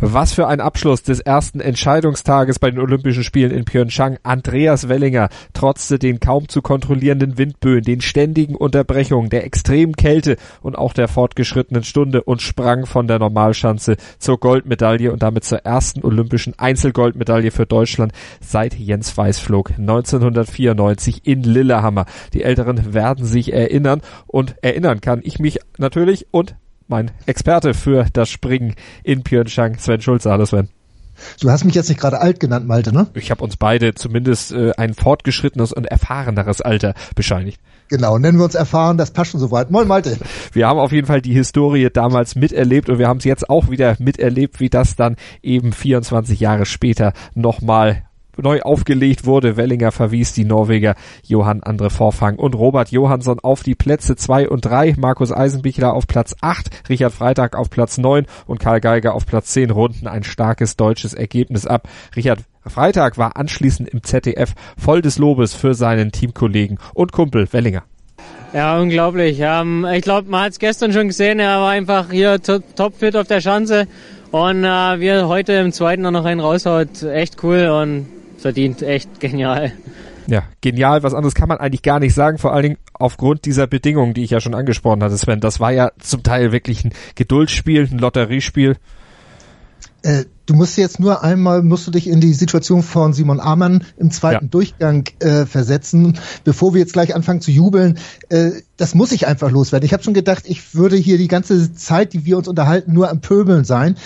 Was für ein Abschluss des ersten Entscheidungstages bei den Olympischen Spielen in Pyeongchang. Andreas Wellinger trotzte den kaum zu kontrollierenden Windböen, den ständigen Unterbrechungen, der extremen Kälte und auch der fortgeschrittenen Stunde und sprang von der Normalschanze zur Goldmedaille und damit zur ersten olympischen Einzelgoldmedaille für Deutschland seit Jens Weiß flog 1994 in Lillehammer. Die Älteren werden sich erinnern und erinnern kann ich mich natürlich und mein Experte für das Springen in Pyeongchang, Sven Schulze. Hallo Sven. Du hast mich jetzt nicht gerade alt genannt, Malte, ne? Ich habe uns beide zumindest äh, ein fortgeschrittenes und erfahreneres Alter bescheinigt. Genau, nennen wir uns erfahren, das passt schon soweit. Moin Malte. Wir haben auf jeden Fall die Historie damals miterlebt und wir haben es jetzt auch wieder miterlebt, wie das dann eben 24 Jahre später nochmal neu aufgelegt wurde. Wellinger verwies die Norweger Johann Andre Vorfang und Robert Johansson auf die Plätze zwei und drei. Markus Eisenbichler auf Platz acht, Richard Freitag auf Platz neun und Karl Geiger auf Platz zehn runden ein starkes deutsches Ergebnis ab. Richard Freitag war anschließend im ZDF voll des Lobes für seinen Teamkollegen und Kumpel Wellinger. Ja, unglaublich. Ähm, ich glaube, man hat es gestern schon gesehen, er war einfach hier topfit auf der Schanze und äh, wie er heute im zweiten noch einen raushaut, echt cool und verdient. Echt genial. Ja, genial. Was anderes kann man eigentlich gar nicht sagen. Vor allen Dingen aufgrund dieser Bedingungen, die ich ja schon angesprochen hatte, Sven. Das war ja zum Teil wirklich ein Geduldsspiel, ein Lotteriespiel. Äh, du musst jetzt nur einmal, musst du dich in die Situation von Simon Amann im zweiten ja. Durchgang äh, versetzen, bevor wir jetzt gleich anfangen zu jubeln. Äh, das muss ich einfach loswerden. Ich habe schon gedacht, ich würde hier die ganze Zeit, die wir uns unterhalten, nur am Pöbeln sein.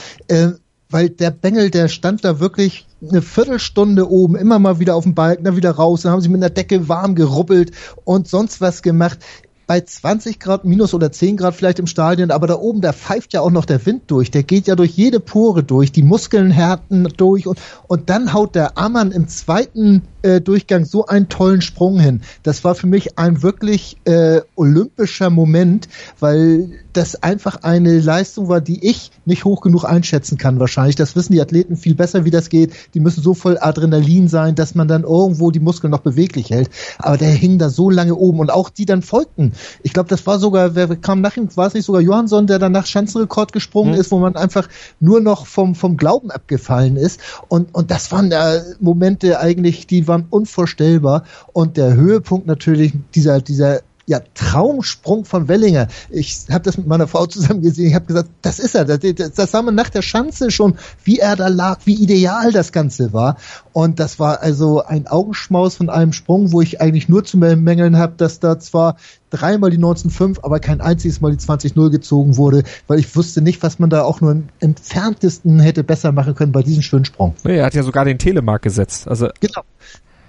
Weil der Bengel, der stand da wirklich eine Viertelstunde oben, immer mal wieder auf dem Balken, dann wieder raus, dann haben sie mit einer Decke warm geruppelt und sonst was gemacht. Bei 20 Grad minus oder 10 Grad vielleicht im Stadion, aber da oben, da pfeift ja auch noch der Wind durch, der geht ja durch jede Pore durch, die Muskeln härten durch und, und dann haut der Ammann im zweiten äh, Durchgang so einen tollen Sprung hin. Das war für mich ein wirklich äh, olympischer Moment, weil das einfach eine Leistung war, die ich nicht hoch genug einschätzen kann wahrscheinlich. Das wissen die Athleten viel besser, wie das geht. Die müssen so voll Adrenalin sein, dass man dann irgendwo die Muskeln noch beweglich hält. Aber der hing da so lange oben und auch die dann folgten. Ich glaube, das war sogar, wer kam nach ihm, war es nicht sogar Johansson, der dann nach Schanzenrekord gesprungen mhm. ist, wo man einfach nur noch vom, vom Glauben abgefallen ist. Und, und das waren ja Momente eigentlich, die waren waren unvorstellbar. Und der Höhepunkt natürlich dieser, dieser ja, Traumsprung von Wellinger. Ich habe das mit meiner Frau zusammen gesehen. Ich habe gesagt, das ist er. Das, das, das sah man nach der Schanze schon, wie er da lag, wie ideal das Ganze war. Und das war also ein Augenschmaus von einem Sprung, wo ich eigentlich nur zu bemängeln habe, dass da zwar dreimal die 19.5, aber kein einziges Mal die 20.0 gezogen wurde, weil ich wusste nicht, was man da auch nur im entferntesten hätte besser machen können bei diesem schönen Sprung. er hat ja sogar den Telemark gesetzt. Also genau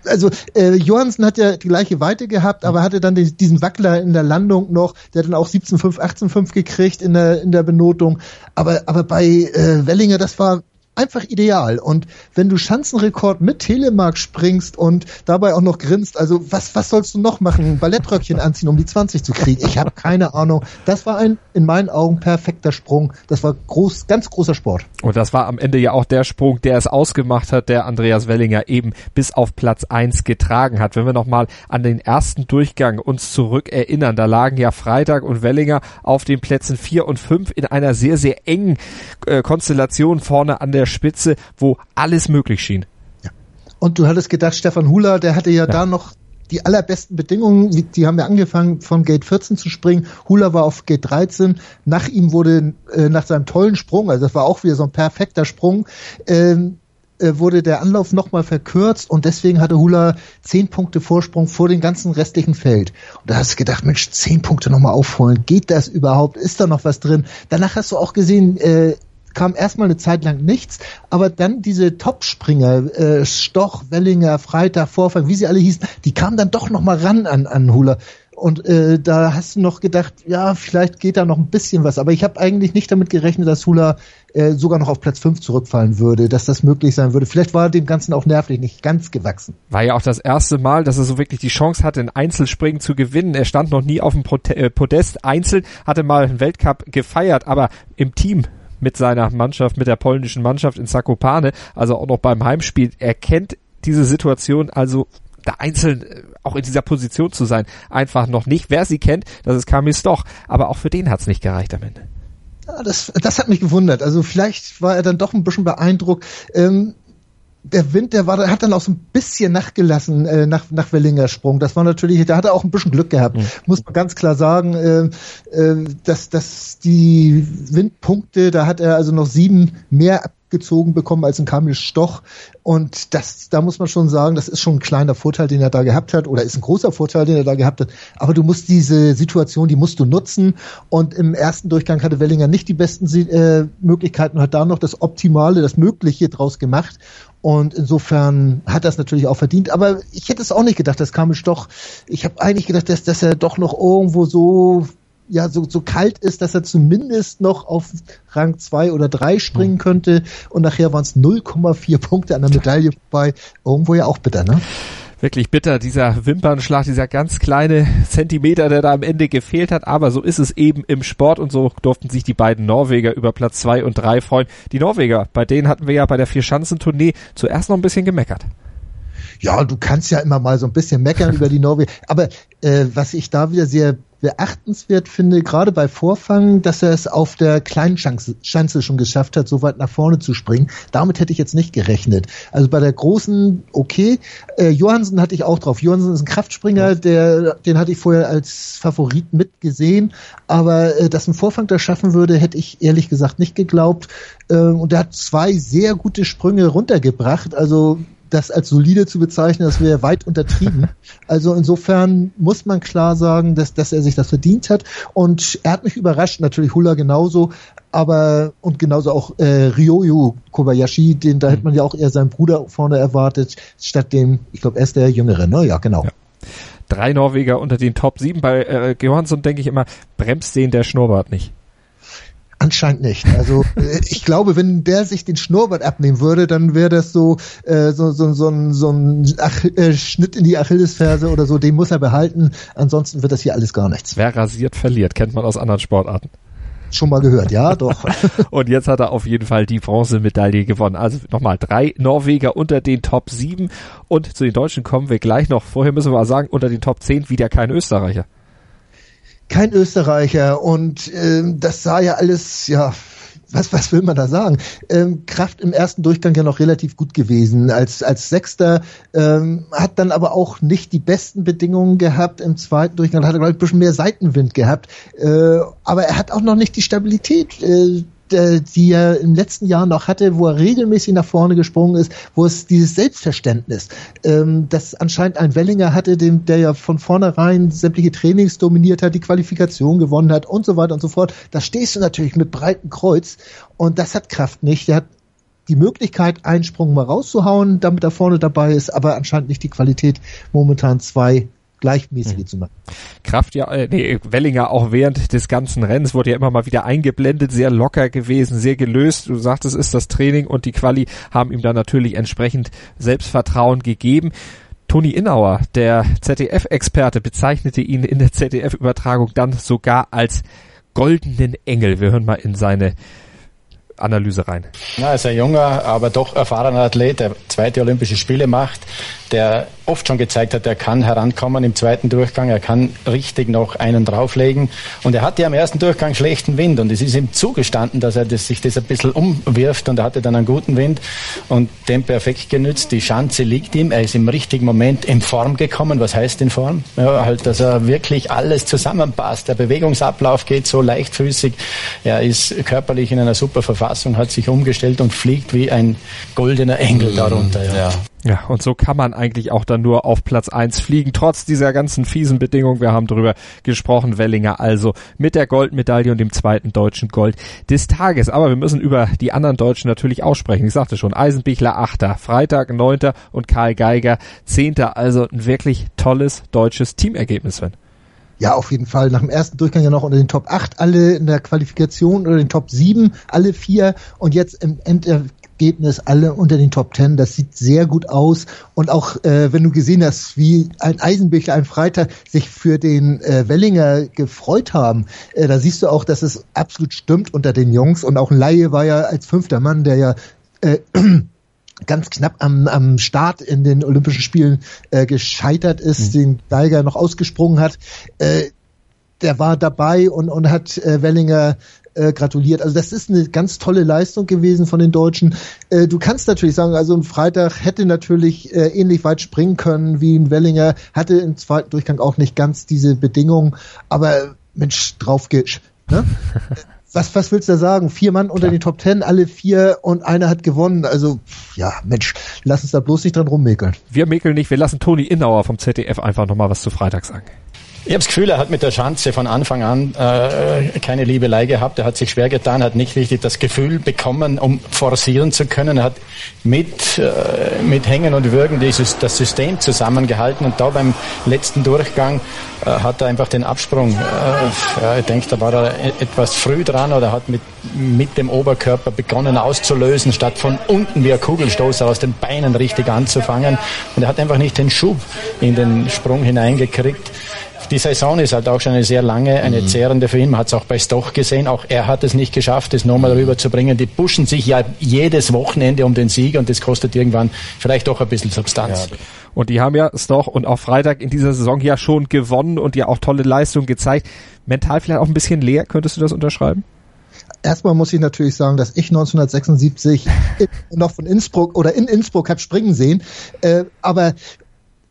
also äh, Johansen hat ja die gleiche Weite gehabt, aber hatte dann den, diesen Wackler in der Landung noch, der hat dann auch 17,5, 18,5 gekriegt in der in der Benotung. Aber aber bei äh, Wellinger, das war einfach ideal. Und wenn du Schanzenrekord mit Telemark springst und dabei auch noch grinst, also was, was sollst du noch machen? Ballettröckchen anziehen, um die 20 zu kriegen? Ich habe keine Ahnung. Das war ein, in meinen Augen, perfekter Sprung. Das war groß, ganz großer Sport. Und das war am Ende ja auch der Sprung, der es ausgemacht hat, der Andreas Wellinger eben bis auf Platz 1 getragen hat. Wenn wir nochmal an den ersten Durchgang uns zurück erinnern, da lagen ja Freitag und Wellinger auf den Plätzen 4 und 5 in einer sehr, sehr engen äh, Konstellation vorne an der der Spitze, wo alles möglich schien. Ja. Und du hattest gedacht, Stefan Hula, der hatte ja, ja. da noch die allerbesten Bedingungen, die haben ja angefangen von Gate 14 zu springen. Hula war auf Gate 13. Nach ihm wurde, äh, nach seinem tollen Sprung, also das war auch wieder so ein perfekter Sprung, ähm, äh, wurde der Anlauf nochmal verkürzt und deswegen hatte Hula zehn Punkte Vorsprung vor dem ganzen restlichen Feld. Und da hast du gedacht, Mensch, zehn Punkte nochmal aufholen, geht das überhaupt? Ist da noch was drin? Danach hast du auch gesehen, äh, kam erstmal eine Zeit lang nichts, aber dann diese Topspringer, äh, Stoch, Wellinger, Freitag, Vorfang, wie sie alle hießen, die kamen dann doch noch mal ran an, an Hula. Und äh, da hast du noch gedacht, ja, vielleicht geht da noch ein bisschen was. Aber ich habe eigentlich nicht damit gerechnet, dass Hula äh, sogar noch auf Platz 5 zurückfallen würde, dass das möglich sein würde. Vielleicht war dem Ganzen auch nervlich nicht ganz gewachsen. War ja auch das erste Mal, dass er so wirklich die Chance hatte, ein Einzelspringen zu gewinnen. Er stand noch nie auf dem Podest einzeln, hatte mal einen Weltcup gefeiert, aber im Team mit seiner Mannschaft, mit der polnischen Mannschaft in Zakopane, also auch noch beim Heimspiel, er kennt diese Situation also da einzeln äh, auch in dieser Position zu sein, einfach noch nicht. Wer sie kennt, das ist Kamis doch, aber auch für den hat's nicht gereicht am Ende. Ja, das, das hat mich gewundert. Also vielleicht war er dann doch ein bisschen beeindruckt. Ähm, der Wind, der war, der hat dann auch so ein bisschen nachgelassen äh, nach nach Wellinger Sprung. Das war natürlich, da hat er auch ein bisschen Glück gehabt, mhm. muss man ganz klar sagen. Äh, äh, dass dass die Windpunkte, da hat er also noch sieben mehr gezogen bekommen als ein Kamil Stoch. Und das, da muss man schon sagen, das ist schon ein kleiner Vorteil, den er da gehabt hat, oder ist ein großer Vorteil, den er da gehabt hat. Aber du musst diese Situation, die musst du nutzen. Und im ersten Durchgang hatte Wellinger nicht die besten äh, Möglichkeiten, hat da noch das Optimale, das Mögliche draus gemacht. Und insofern hat das natürlich auch verdient. Aber ich hätte es auch nicht gedacht, dass Kamil Stoch, ich habe eigentlich gedacht, dass, dass er doch noch irgendwo so ja so, so kalt ist, dass er zumindest noch auf Rang 2 oder 3 springen hm. könnte und nachher waren es 0,4 Punkte an der Medaille vorbei. Irgendwo ja auch bitter, ne? Wirklich bitter, dieser Wimpernschlag, dieser ganz kleine Zentimeter, der da am Ende gefehlt hat, aber so ist es eben im Sport und so durften sich die beiden Norweger über Platz 2 und 3 freuen. Die Norweger, bei denen hatten wir ja bei der Vierschanzentournee zuerst noch ein bisschen gemeckert ja, du kannst ja immer mal so ein bisschen meckern über die Norweger. Aber äh, was ich da wieder sehr beachtenswert finde, gerade bei Vorfang, dass er es auf der kleinen Schanze schon geschafft hat, so weit nach vorne zu springen. Damit hätte ich jetzt nicht gerechnet. Also bei der großen, okay. Äh, Johansen hatte ich auch drauf. Johansen ist ein Kraftspringer, der, den hatte ich vorher als Favorit mitgesehen. Aber äh, dass ein Vorfang das schaffen würde, hätte ich ehrlich gesagt nicht geglaubt. Äh, und er hat zwei sehr gute Sprünge runtergebracht. Also das als solide zu bezeichnen, das wäre weit untertrieben. Also insofern muss man klar sagen, dass, dass er sich das verdient hat. Und er hat mich überrascht, natürlich Hula genauso, aber und genauso auch äh, Ryoyu Kobayashi, den da hätte man ja auch eher seinen Bruder vorne erwartet, statt dem, ich glaube, er ist der Jüngere, ne? Ja, genau. Ja drei Norweger unter den Top 7. Bei äh, Johansson denke ich immer, bremst den der Schnurrbart nicht. Anscheinend nicht. Also äh, ich glaube, wenn der sich den Schnurrbart abnehmen würde, dann wäre das so, äh, so, so, so, ein, so ein Ach äh, Schnitt in die Achillesferse oder so. Den muss er behalten. Ansonsten wird das hier alles gar nichts. Wer rasiert, verliert. Kennt man aus anderen Sportarten. Schon mal gehört, ja, doch. Und jetzt hat er auf jeden Fall die Bronzemedaille gewonnen. Also nochmal drei Norweger unter den Top 7. Und zu den Deutschen kommen wir gleich noch. Vorher müssen wir mal sagen, unter den Top 10 wieder kein Österreicher kein Österreicher und ähm, das sah ja alles, ja, was, was will man da sagen? Ähm, Kraft im ersten Durchgang ja noch relativ gut gewesen. Als, als Sechster ähm, hat dann aber auch nicht die besten Bedingungen gehabt. Im zweiten Durchgang hat er, glaube ich, ein bisschen mehr Seitenwind gehabt. Äh, aber er hat auch noch nicht die Stabilität. Äh, äh, die er im letzten Jahr noch hatte, wo er regelmäßig nach vorne gesprungen ist, wo es dieses Selbstverständnis, ähm, das anscheinend ein Wellinger hatte, dem, der ja von vornherein sämtliche Trainings dominiert hat, die Qualifikation gewonnen hat und so weiter und so fort. Da stehst du natürlich mit breitem Kreuz und das hat Kraft nicht. Der hat die Möglichkeit, einen Sprung mal rauszuhauen, damit er vorne dabei ist, aber anscheinend nicht die Qualität, momentan zwei gleichmäßige mhm. zu machen. Kraft ja, äh, nee, Wellinger auch während des ganzen Rennens wurde ja immer mal wieder eingeblendet, sehr locker gewesen, sehr gelöst. Du sagtest, es ist das Training und die Quali haben ihm dann natürlich entsprechend Selbstvertrauen gegeben. Toni Innauer, der ZDF-Experte, bezeichnete ihn in der ZDF-Übertragung dann sogar als goldenen Engel. Wir hören mal in seine Analyse rein. Ja, ist ein junger, aber doch erfahrener Athlet, der zweite Olympische Spiele macht, der oft schon gezeigt hat, er kann herankommen im zweiten Durchgang, er kann richtig noch einen drauflegen und er hatte ja im ersten Durchgang schlechten Wind und es ist ihm zugestanden, dass er das, sich das ein bisschen umwirft und er hatte dann einen guten Wind und den perfekt genützt. Die Schanze liegt ihm, er ist im richtigen Moment in Form gekommen. Was heißt in Form? Ja, halt, dass er wirklich alles zusammenpasst. Der Bewegungsablauf geht so leichtfüßig. Er ist körperlich in einer super Verfassung, hat sich umgestellt und fliegt wie ein goldener Engel darunter. Ja. ja. Ja, und so kann man eigentlich auch dann nur auf Platz eins fliegen, trotz dieser ganzen fiesen Bedingungen. Wir haben darüber gesprochen, Wellinger also mit der Goldmedaille und dem zweiten deutschen Gold des Tages. Aber wir müssen über die anderen Deutschen natürlich aussprechen. Ich sagte schon, Eisenbichler Achter, Freitag Neunter und Karl Geiger Zehnter. Also ein wirklich tolles deutsches Teamergebnis, Sven. Ja, auf jeden Fall. Nach dem ersten Durchgang ja noch unter den Top 8, alle in der Qualifikation oder den Top 7, alle vier und jetzt im Endergebnis alle unter den Top 10. Das sieht sehr gut aus. Und auch äh, wenn du gesehen hast, wie ein Eisenbichler am Freitag sich für den äh, Wellinger gefreut haben, äh, da siehst du auch, dass es absolut stimmt unter den Jungs. Und auch Laie war ja als fünfter Mann, der ja äh, ganz knapp am, am Start in den Olympischen Spielen äh, gescheitert ist, mhm. den Geiger noch ausgesprungen hat. Äh, der war dabei und, und hat äh, Wellinger äh, gratuliert. Also das ist eine ganz tolle Leistung gewesen von den Deutschen. Äh, du kannst natürlich sagen, also ein Freitag hätte natürlich äh, ähnlich weit springen können wie ein Wellinger, hatte im zweiten Durchgang auch nicht ganz diese Bedingungen, aber Mensch, drauf geht's. Ne? was, was willst du da sagen? Vier Mann unter Klar. den Top Ten, alle vier und einer hat gewonnen. Also, ja, Mensch, lass uns da bloß nicht dran rummäkeln. Wir mäkeln nicht, wir lassen Toni Innauer vom ZDF einfach nochmal was zu Freitag sagen. Ich habe das Gefühl, er hat mit der Schanze von Anfang an äh, keine Liebelei gehabt. Er hat sich schwer getan, hat nicht richtig das Gefühl bekommen, um forcieren zu können. Er hat mit, äh, mit Hängen und Würgen dieses, das System zusammengehalten und da beim letzten Durchgang äh, hat er einfach den Absprung. Äh, ja, ich denke, da war er etwas früh dran oder hat mit, mit dem Oberkörper begonnen auszulösen, statt von unten wie ein Kugelstoßer aus den Beinen richtig anzufangen. Und er hat einfach nicht den Schub in den Sprung hineingekriegt die Saison ist halt auch schon eine sehr lange, eine mhm. zehrende für ihn. Man hat es auch bei Stoch gesehen. Auch er hat es nicht geschafft, es nochmal rüberzubringen. Die pushen sich ja jedes Wochenende um den Sieg und das kostet irgendwann vielleicht doch ein bisschen Substanz. Ja. Und die haben ja Stoch und auch Freitag in dieser Saison ja schon gewonnen und ja auch tolle Leistungen gezeigt. Mental vielleicht auch ein bisschen leer. Könntest du das unterschreiben? Erstmal muss ich natürlich sagen, dass ich 1976 noch von Innsbruck oder in Innsbruck habe springen sehen. Äh, aber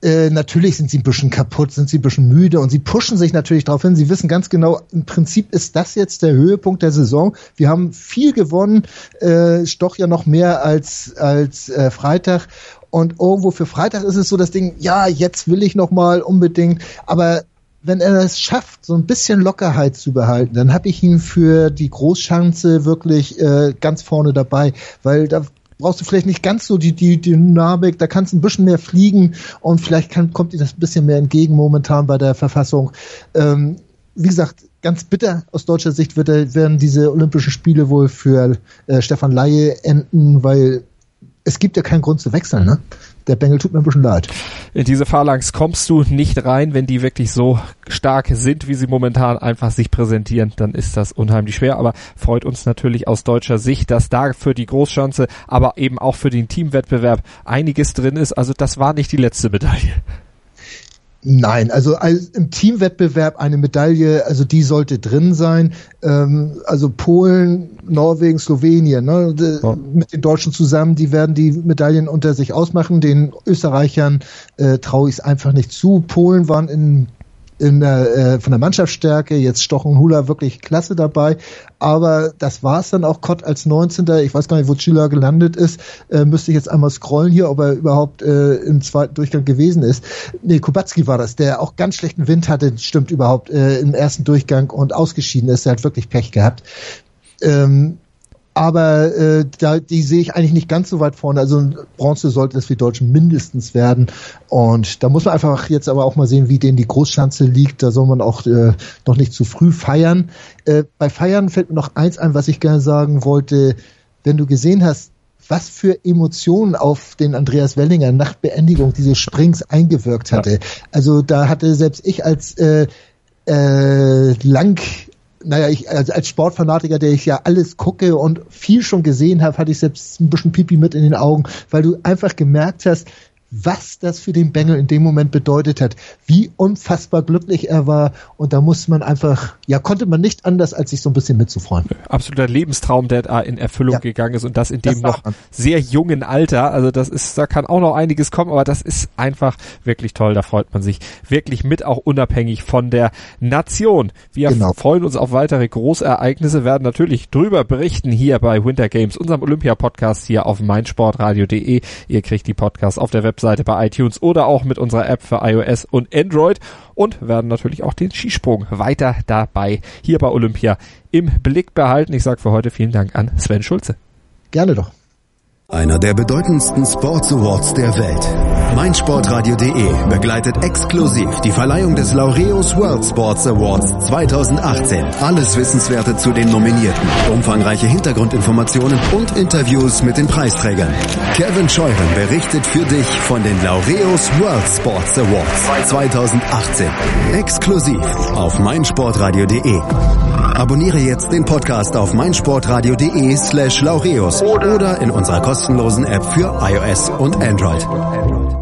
äh, natürlich sind sie ein bisschen kaputt, sind sie ein bisschen müde und sie pushen sich natürlich darauf hin. Sie wissen ganz genau, im Prinzip ist das jetzt der Höhepunkt der Saison. Wir haben viel gewonnen, äh, Stoch ja noch mehr als, als äh, Freitag. Und irgendwo für Freitag ist es so das Ding, ja, jetzt will ich noch mal unbedingt, aber wenn er es schafft, so ein bisschen Lockerheit zu behalten, dann habe ich ihn für die Großschanze wirklich äh, ganz vorne dabei, weil da brauchst du vielleicht nicht ganz so die, die, die Dynamik, da kannst du ein bisschen mehr fliegen und vielleicht kann, kommt dir das ein bisschen mehr entgegen momentan bei der Verfassung. Ähm, wie gesagt, ganz bitter aus deutscher Sicht wird, werden diese Olympischen Spiele wohl für äh, Stefan Laie enden, weil es gibt ja keinen Grund zu wechseln, ne? Der Bengel tut mir ein bisschen leid. In diese Phalanx kommst du nicht rein, wenn die wirklich so stark sind, wie sie momentan einfach sich präsentieren, dann ist das unheimlich schwer, aber freut uns natürlich aus deutscher Sicht, dass da für die Großschanze, aber eben auch für den Teamwettbewerb einiges drin ist. Also das war nicht die letzte Medaille. Nein, also im Teamwettbewerb eine Medaille, also die sollte drin sein. Ähm, also Polen, Norwegen, Slowenien, ne, ja. mit den Deutschen zusammen, die werden die Medaillen unter sich ausmachen. Den Österreichern äh, traue ich es einfach nicht zu. Polen waren in in der, äh, von der Mannschaftsstärke, jetzt Stochen Hula wirklich klasse dabei, aber das war es dann auch Kott als 19. Ich weiß gar nicht, wo Chila gelandet ist, äh, müsste ich jetzt einmal scrollen hier, ob er überhaupt äh, im zweiten Durchgang gewesen ist. Nee, Kubacki war das, der auch ganz schlechten Wind hatte, stimmt überhaupt, äh, im ersten Durchgang und ausgeschieden ist, er hat wirklich Pech gehabt. Ähm, aber äh, da, die sehe ich eigentlich nicht ganz so weit vorne. Also Bronze sollte das für Deutschen mindestens werden. Und da muss man einfach jetzt aber auch mal sehen, wie denen die Großschanze liegt. Da soll man auch äh, noch nicht zu früh feiern. Äh, bei Feiern fällt mir noch eins ein, was ich gerne sagen wollte. Wenn du gesehen hast, was für Emotionen auf den Andreas Wellinger nach Beendigung dieses Springs eingewirkt hatte. Ja. Also da hatte selbst ich als äh, äh, lang naja, ich als, als Sportfanatiker, der ich ja alles gucke und viel schon gesehen habe, hatte ich selbst ein bisschen Pipi mit in den Augen, weil du einfach gemerkt hast, was das für den Bengel in dem Moment bedeutet hat, wie unfassbar glücklich er war und da muss man einfach, ja, konnte man nicht anders, als sich so ein bisschen mitzufreuen. Absoluter Lebenstraum, der da in Erfüllung ja. gegangen ist und das in dem das noch man. sehr jungen Alter, also das ist, da kann auch noch einiges kommen, aber das ist einfach wirklich toll, da freut man sich wirklich mit, auch unabhängig von der Nation. Wir genau. freuen uns auf weitere Großereignisse, werden natürlich drüber berichten hier bei Winter Games, unserem Olympia-Podcast hier auf meinsportradio.de. Ihr kriegt die Podcasts auf der Website Webseite bei iTunes oder auch mit unserer App für iOS und Android und werden natürlich auch den Skisprung weiter dabei hier bei Olympia im Blick behalten. Ich sage für heute vielen Dank an Sven Schulze. Gerne doch. Einer der bedeutendsten Sports Awards der Welt meinsportradio.de begleitet exklusiv die Verleihung des Laureus World Sports Awards 2018. Alles Wissenswerte zu den Nominierten, umfangreiche Hintergrundinformationen und Interviews mit den Preisträgern. Kevin Scheuren berichtet für dich von den Laureus World Sports Awards 2018. Exklusiv auf meinsportradio.de. Abonniere jetzt den Podcast auf meinsportradio.de slash laureus oder in unserer kostenlosen App für iOS und Android.